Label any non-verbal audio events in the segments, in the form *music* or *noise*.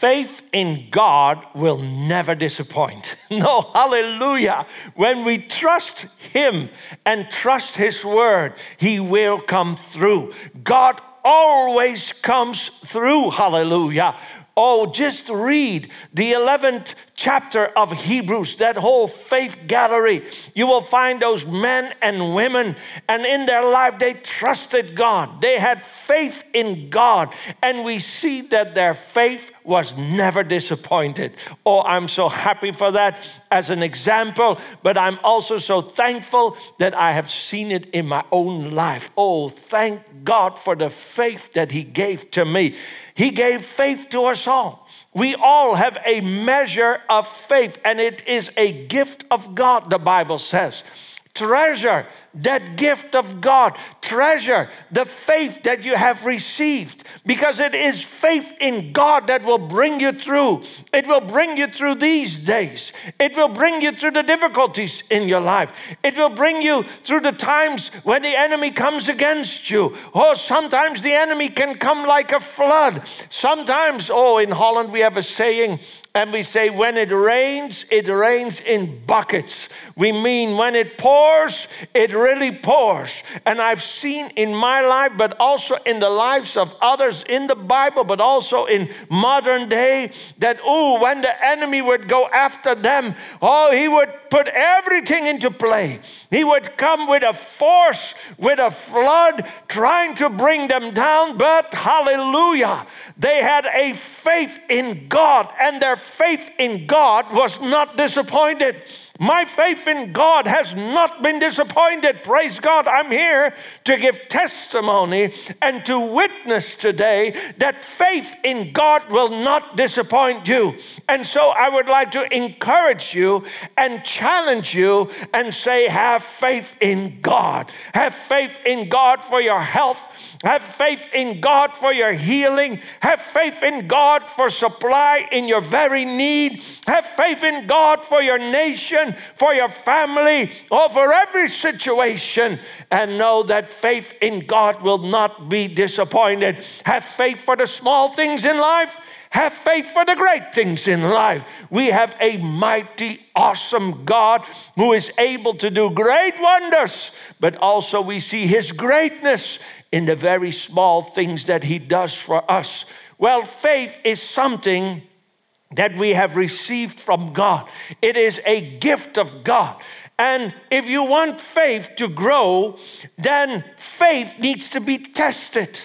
Faith in God will never disappoint. *laughs* No, hallelujah. When we trust Him and trust His word, He will come through. God always comes through, hallelujah. Oh, just read the 11th chapter of Hebrews, that whole faith gallery. You will find those men and women, and in their life they trusted God. They had faith in God, and we see that their faith was never disappointed. Oh, I'm so happy for that as an example, but I'm also so thankful that I have seen it in my own life. Oh, thank God for the faith that He gave to me. He gave faith to us all. We all have a measure of faith, and it is a gift of God, the Bible says. Treasure that gift of God. Treasure the faith that you have received because it is faith in God that will bring you through. It will bring you through these days. It will bring you through the difficulties in your life. It will bring you through the times when the enemy comes against you. Oh, sometimes the enemy can come like a flood. Sometimes, oh, in Holland we have a saying, and we say, when it rains, it rains in buckets. We mean when it pours, it really pours. And I've seen in my life, but also in the lives of others in the Bible, but also in modern day, that, oh, when the enemy would go after them, oh, he would put everything into play. He would come with a force, with a flood, trying to bring them down. But hallelujah, they had a faith in God, and their faith in God was not disappointed. My faith in God has not been disappointed. Praise God. I'm here to give testimony and to witness today that faith in God will not disappoint you. And so I would like to encourage you and challenge you and say, have faith in God. Have faith in God for your health have faith in God for your healing. Have faith in God for supply in your very need. Have faith in God for your nation, for your family, or for every situation. And know that faith in God will not be disappointed. Have faith for the small things in life. Have faith for the great things in life. We have a mighty, awesome God who is able to do great wonders, but also we see his greatness in the very small things that He does for us. Well, faith is something that we have received from God, it is a gift of God. And if you want faith to grow, then faith needs to be tested.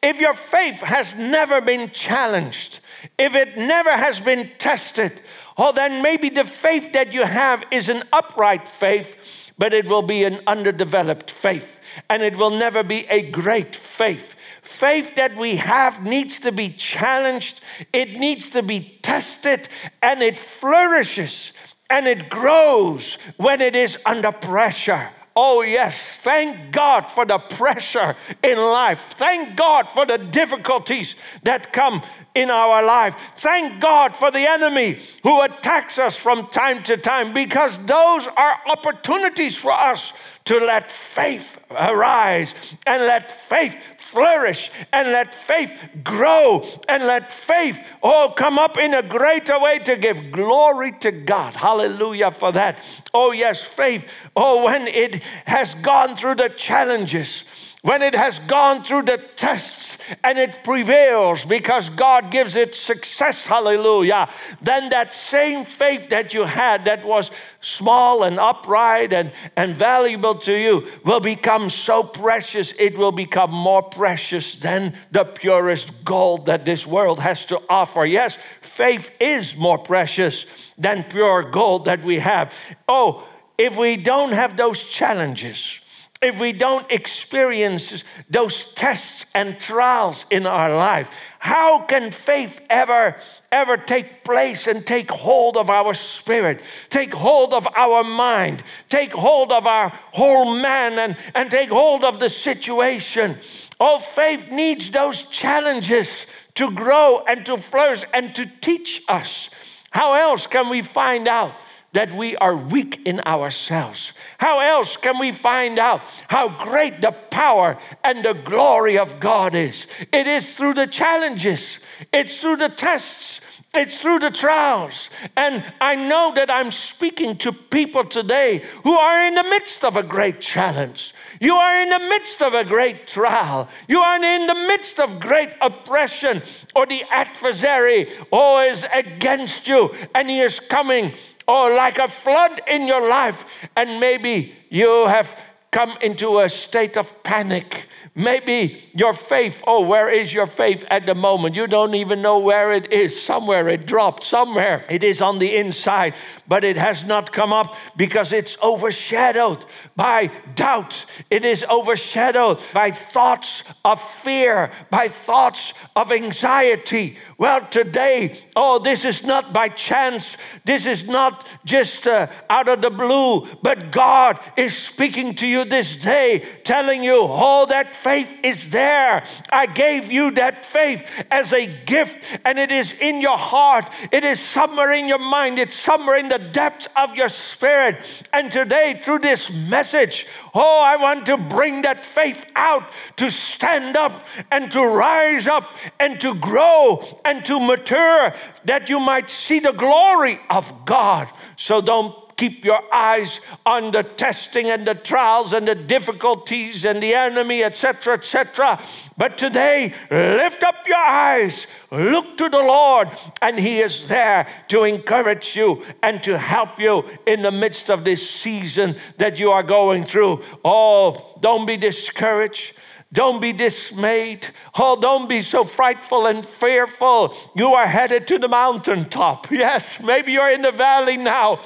If your faith has never been challenged, if it never has been tested, oh, then maybe the faith that you have is an upright faith, but it will be an underdeveloped faith and it will never be a great faith. Faith that we have needs to be challenged, it needs to be tested, and it flourishes and it grows when it is under pressure. Oh, yes. Thank God for the pressure in life. Thank God for the difficulties that come in our life. Thank God for the enemy who attacks us from time to time because those are opportunities for us to let faith arise and let faith flourish and let faith grow and let faith oh come up in a greater way to give glory to God. Hallelujah for that. Oh yes, faith. Oh when it has gone through the challenges when it has gone through the tests and it prevails because God gives it success, hallelujah, then that same faith that you had that was small and upright and, and valuable to you will become so precious, it will become more precious than the purest gold that this world has to offer. Yes, faith is more precious than pure gold that we have. Oh, if we don't have those challenges, if we don't experience those tests and trials in our life, how can faith ever, ever take place and take hold of our spirit, take hold of our mind, take hold of our whole man, and, and take hold of the situation? Oh, faith needs those challenges to grow and to flourish and to teach us. How else can we find out? That we are weak in ourselves. How else can we find out how great the power and the glory of God is? It is through the challenges. it's through the tests, it's through the trials. And I know that I'm speaking to people today who are in the midst of a great challenge. You are in the midst of a great trial. You are in the midst of great oppression, or the adversary is against you, and he is coming, or like a flood in your life. And maybe you have come into a state of panic Maybe your faith, oh, where is your faith at the moment? You don't even know where it is. Somewhere it dropped, somewhere it is on the inside, but it has not come up because it's overshadowed by doubt. It is overshadowed by thoughts of fear, by thoughts of anxiety. Well, today, oh, this is not by chance. This is not just uh, out of the blue, but God is speaking to you this day, telling you, oh, that faith is there. I gave you that faith as a gift, and it is in your heart. It is somewhere in your mind. It's somewhere in the depths of your spirit. And today, through this message, oh, I want to bring that faith out to stand up and to rise up and to grow and to mature that you might see the glory of God. So don't keep your eyes on the testing and the trials and the difficulties and the enemy, etc., etc. But today, lift up your eyes, look to the Lord, and He is there to encourage you and to help you in the midst of this season that you are going through. Oh, don't be discouraged. Don't be dismayed. Oh, don't be so frightful and fearful. You are headed to the mountaintop. *laughs* Yes, maybe you're in the valley now.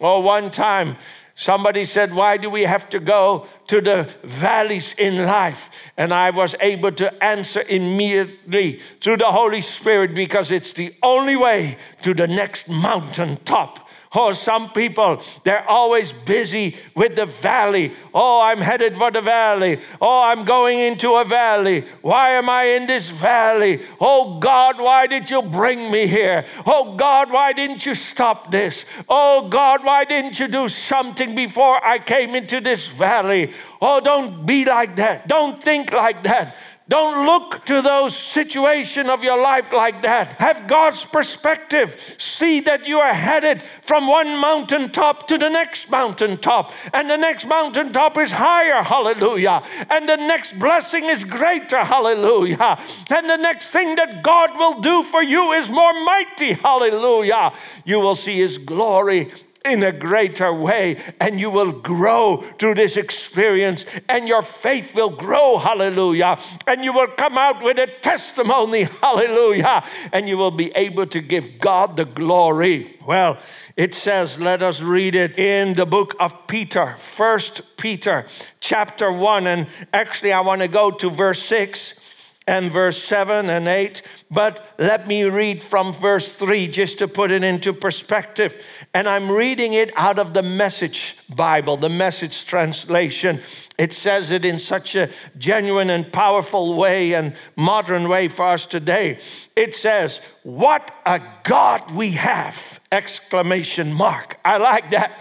Oh, one time somebody said, Why do we have to go to the valleys in life? And I was able to answer immediately through the Holy Spirit because it's the only way to the next mountain mountaintop. Oh, some people, they're always busy with the valley. Oh, I'm headed for the valley. Oh, I'm going into a valley. Why am I in this valley? Oh, God, why did you bring me here? Oh, God, why didn't you stop this? Oh, God, why didn't you do something before I came into this valley? Oh, don't be like that. Don't think like that. Don't look to those situations of your life like that. Have God's perspective. See that you are headed from one mountaintop to the next mountaintop, and the next mountaintop is higher, hallelujah. And the next blessing is greater, hallelujah. And the next thing that God will do for you is more mighty, hallelujah. You will see His glory in a greater way, and you will grow through this experience, and your faith will grow, hallelujah. And you will come out with a testimony, *laughs* hallelujah, and you will be able to give God the glory. Well, it says, let us read it in the book of Peter, First Peter, chapter 1. And actually, I want to go to verse 6 and verse 7 and 8. But let me read from verse 3 just to put it into perspective. And I'm reading it out of the Message Bible, the Message translation. It says it in such a genuine and powerful way and modern way for us today. It says, What a God we have! Exclamation mark. I like that.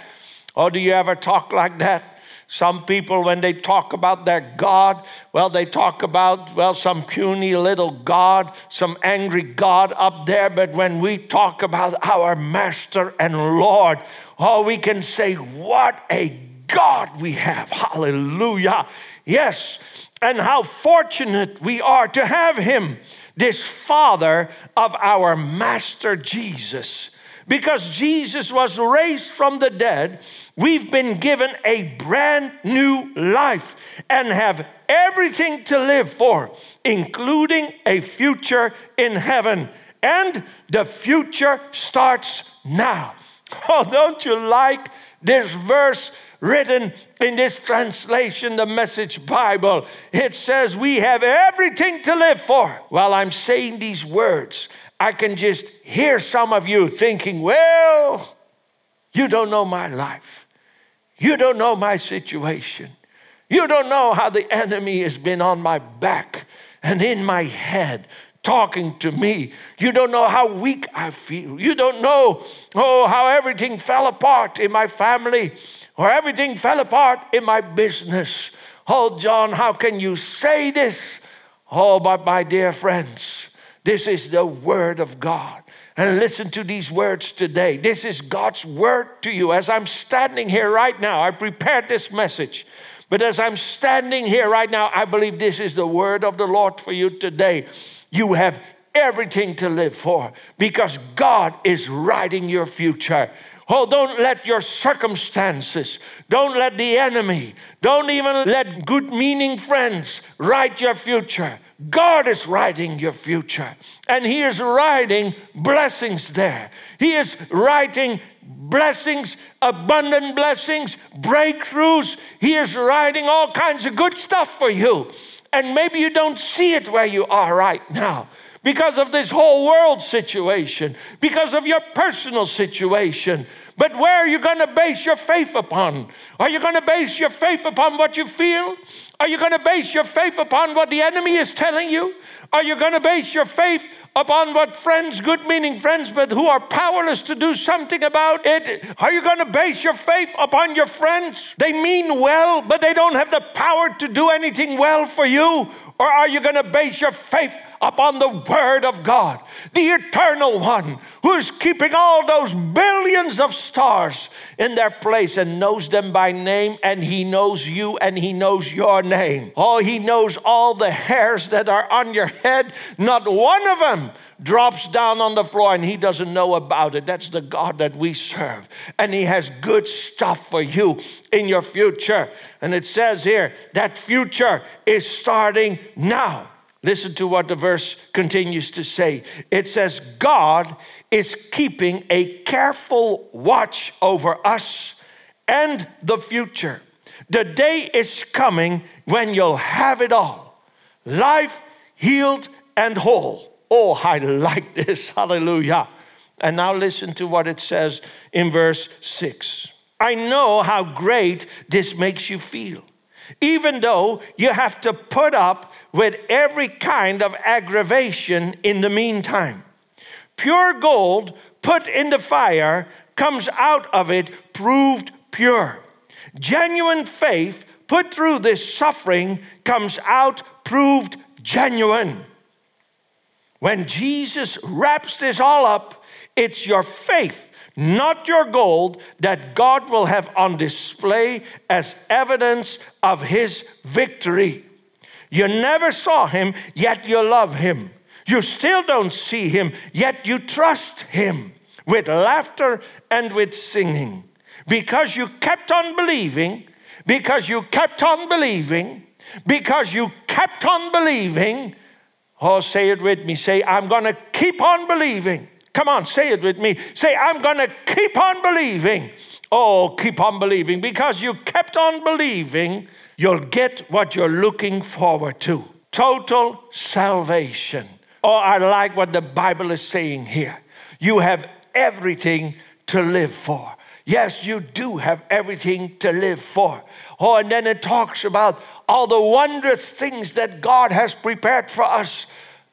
Oh, do you ever talk like that? Some people, when they talk about their God, well, they talk about, well, some puny little God, some angry God up there. But when we talk about our Master and Lord, oh, we can say, what a God we have. Hallelujah. Yes. And how fortunate we are to have Him, this Father of our Master Jesus. Because Jesus was raised from the dead We've been given a brand new life and have everything to live for, including a future in heaven. And the future starts now. *laughs* Oh, don't you like this verse written in this translation, the Message Bible? It says, We have everything to live for. While I'm saying these words, I can just hear some of you thinking, Well, you don't know my life. You don't know my situation. You don't know how the enemy has been on my back and in my head talking to me. You don't know how weak I feel. You don't know, oh, how everything fell apart in my family or everything fell apart in my business. Oh, John, how can you say this? Oh, but my dear friends, This is the Word of God. And listen to these words today. This is God's Word to you. As I'm standing here right now, I prepared this message. But as I'm standing here right now, I believe this is the Word of the Lord for you today. You have everything to live for because God is writing your future. Oh, don't let your circumstances, don't let the enemy, don't even let good meaning friends write your future. God is writing your future, and He is writing blessings there. He is writing blessings, abundant blessings, breakthroughs. He is writing all kinds of good stuff for you. And maybe you don't see it where you are right now because of this whole world situation, because of your personal situation. But where are you going to base your faith upon? Are you going to base your faith upon what you feel? Are you going to base your faith upon what the enemy is telling you? Are you going to base your faith upon what friends, good meaning friends, but who are powerless to do something about it? Are you going to base your faith upon your friends? They mean well, but they don't have the power to do anything well for you. Or are you going to base your faith upon the Word of God, the eternal one who is keeping all those billions of stars in their place and knows them by name, and He knows you and He knows your name. Oh, He knows all the hairs that are on your head, not one of them drops down on the floor and he doesn't know about it. That's the God that we serve. And he has good stuff for you in your future. And it says here that future is starting now. Listen to what the verse continues to say. It says, God is keeping a careful watch over us and the future. The day is coming when you'll have it all life, healed, and whole. Oh, I like this. *laughs* Hallelujah. And now listen to what it says in verse 6. I know how great this makes you feel, even though you have to put up with every kind of aggravation in the meantime. Pure gold put in the fire comes out of it proved pure. Genuine faith put through this suffering comes out proved genuine. When Jesus wraps this all up, it's your faith, not your gold, that God will have on display as evidence of his victory. You never saw him, yet you love him. You still don't see him, yet you trust him with laughter and with singing. Because you kept on believing, because you kept on believing, because you kept on believing. Oh, say it with me. Say, I'm going to keep on believing. Come on, say it with me. Say, I'm going to keep on believing. Oh, keep on believing. Because you kept on believing, you'll get what you're looking forward to total salvation. Oh, I like what the Bible is saying here. You have everything to live for. Yes, you do have everything to live for. Oh, and then it talks about all the wondrous things that God has prepared for us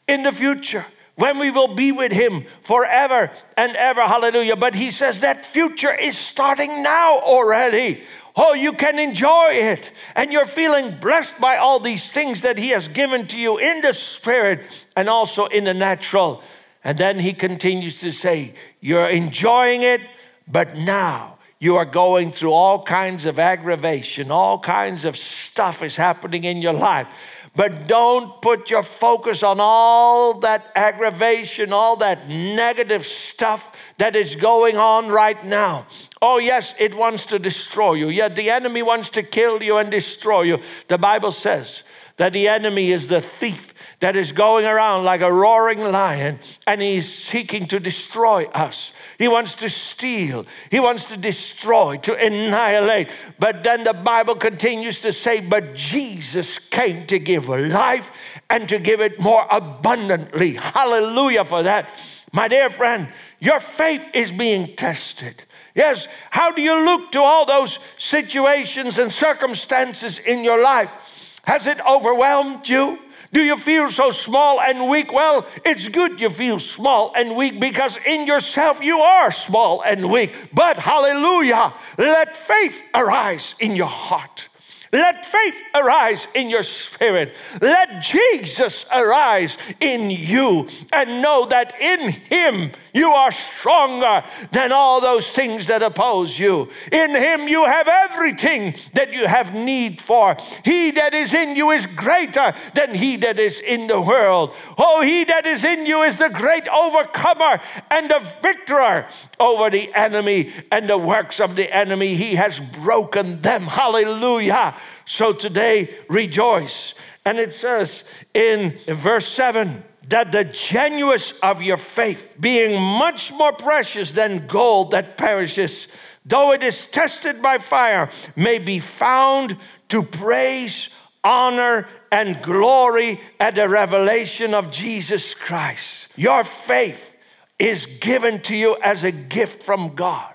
in the future when we will be with Him forever and ever. Hallelujah. But He says that future is starting now already. Oh, you can enjoy it. And you're feeling blessed by all these things that He has given to you in the spirit and also in the natural. And then He continues to say, You're enjoying it, but now you are going through all kinds of aggravation, all kinds of stuff is happening in your life. But don't put your focus on all that aggravation, all that negative stuff that is going on right now. Oh, yes, it wants to destroy you. Yeah, the enemy wants to kill you and destroy you. The Bible says that the enemy is the thief that is going around like a roaring lion and he's seeking to destroy us. He wants to steal, he wants to destroy, to annihilate. But then the Bible continues to say, But Jesus came to give life and to give it more abundantly. Hallelujah for that. My dear friend, your faith is being tested. Yes, how do you look to all those situations and circumstances in your life? Has it overwhelmed you? Do you feel so small and weak? Well, it's good you feel small and weak because in yourself you are small and weak. But hallelujah, let faith arise in your heart. Let faith arise in your spirit. Let Jesus arise in you and know that in Him you are stronger than all those things that oppose you. In Him you have everything that you have need for. He that is in you is greater than he that is in the world. Oh, he that is in you is the great overcomer and the victor over the enemy and the works of the enemy. He has broken them. Hallelujah. So today, rejoice. And it says in verse 7 that the genuineness of your faith, being much more precious than gold that perishes, though it is tested by fire, may be found to praise, honor, and glory at the revelation of Jesus Christ. Your faith is given to you as a gift from God.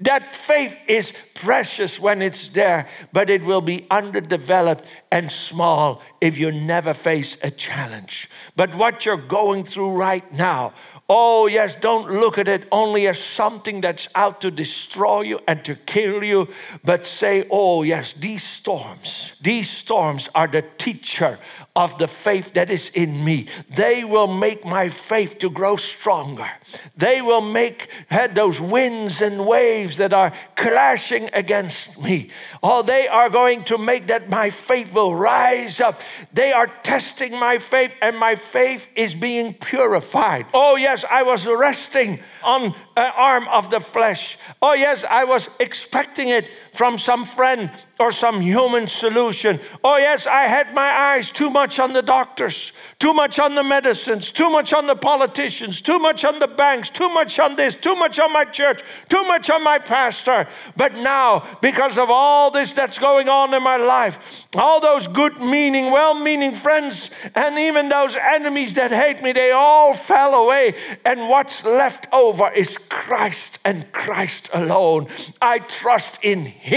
That faith is precious when it's there, but it will be underdeveloped and small if you never face a challenge. But what you're going through right now, Oh, yes, don't look at it only as something that's out to destroy you and to kill you, but say, oh, yes, these storms, these storms are the teacher of the faith that is in me. They will make my faith to grow stronger. They will make had those winds and waves that are clashing against me. Oh, they are going to make that my faith will rise up. They are testing my faith, and my faith is being purified. Oh, yes yes, I was resting on an arm of the flesh. Oh, yes, I was expecting it from some friend or some human solution. Oh, yes, I had my eyes too much on the doctors, too much on the medicines, too much on the politicians, too much on the banks, too much on this, too much on my church, too much on my pastor. But now, because of all this that's going on in my life, all those good meaning, well meaning friends, and even those enemies that hate me, they all fell away. And what's left over is Christ and Christ alone. I trust in Him.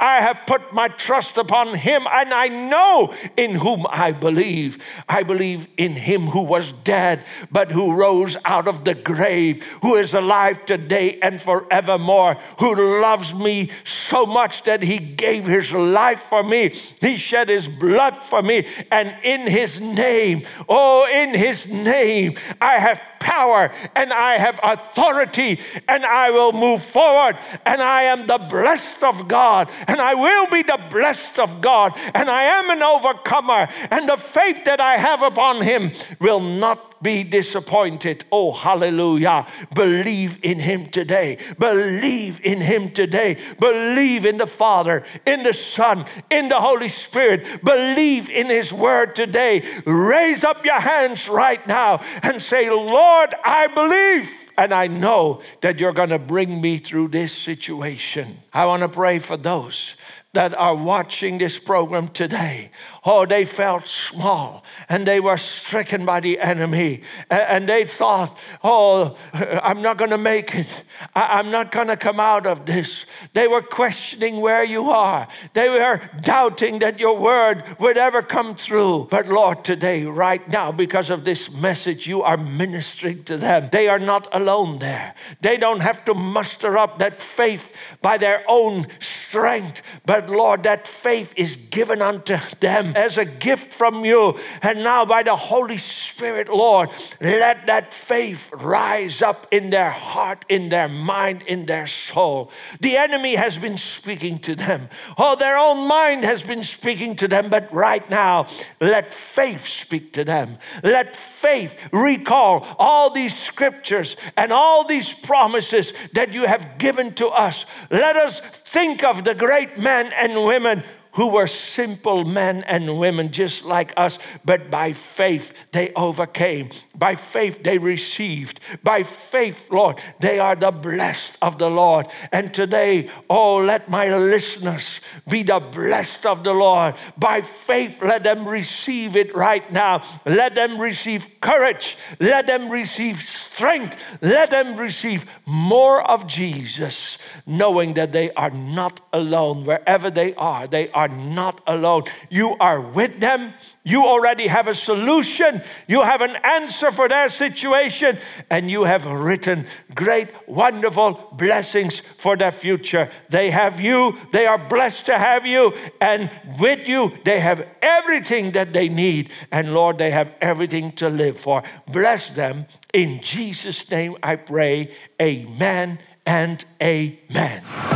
I have put my trust upon him, and I know in whom I believe. I believe in him who was dead, but who rose out of the grave, who is alive today and forevermore, who loves me so much that he gave his life for me. He shed his blood for me, and in his name, oh, in his name, I have power and I have authority and I will move forward and I am the blessed of God and I will be the blessed of God and I am an overcomer and the faith that I have upon him will not be disappointed. Oh, hallelujah. Believe in Him today. Believe in Him today. Believe in the Father, in the Son, in the Holy Spirit. Believe in His Word today. Raise up your hands right now and say, Lord, I believe. And I know that you're going to bring me through this situation. I want to pray for those that are watching this program today. Oh, they felt small and they were stricken by the enemy. And they thought, oh, I'm not going to make it. I'm not going to come out of this. They were questioning where you are. They were doubting that your word would ever come through. But Lord, today, right now, because of this message, you are ministering to them. They are not alone there. They don't have to muster up that faith by their own strength, but Lord, that faith is given unto them as a gift from you. And now, by the Holy Spirit, Lord, let that faith rise up in their heart, in their mind, in their soul. The enemy has been speaking to them. Oh, their own mind has been speaking to them. But right now, let faith speak to them. Let faith recall all these scriptures and all these promises that you have given to us. Let us think of the great men and women who were simple men and women just like us, but by faith they overcame. By faith they received. By faith, Lord, they are the blessed of the Lord. And today, oh, let my listeners be the blessed of the Lord. By faith, let them receive it right now. Let them receive courage. Let them receive strength. Let them receive more of Jesus, knowing that they are not alone. Wherever they are, they are are not alone. You are with them. You already have a solution. You have an answer for their situation, and you have written great, wonderful blessings for their future. They have you, they are blessed to have you, and with you, they have everything that they need. And Lord, they have everything to live for. Bless them. In Jesus' name I pray. Amen and amen.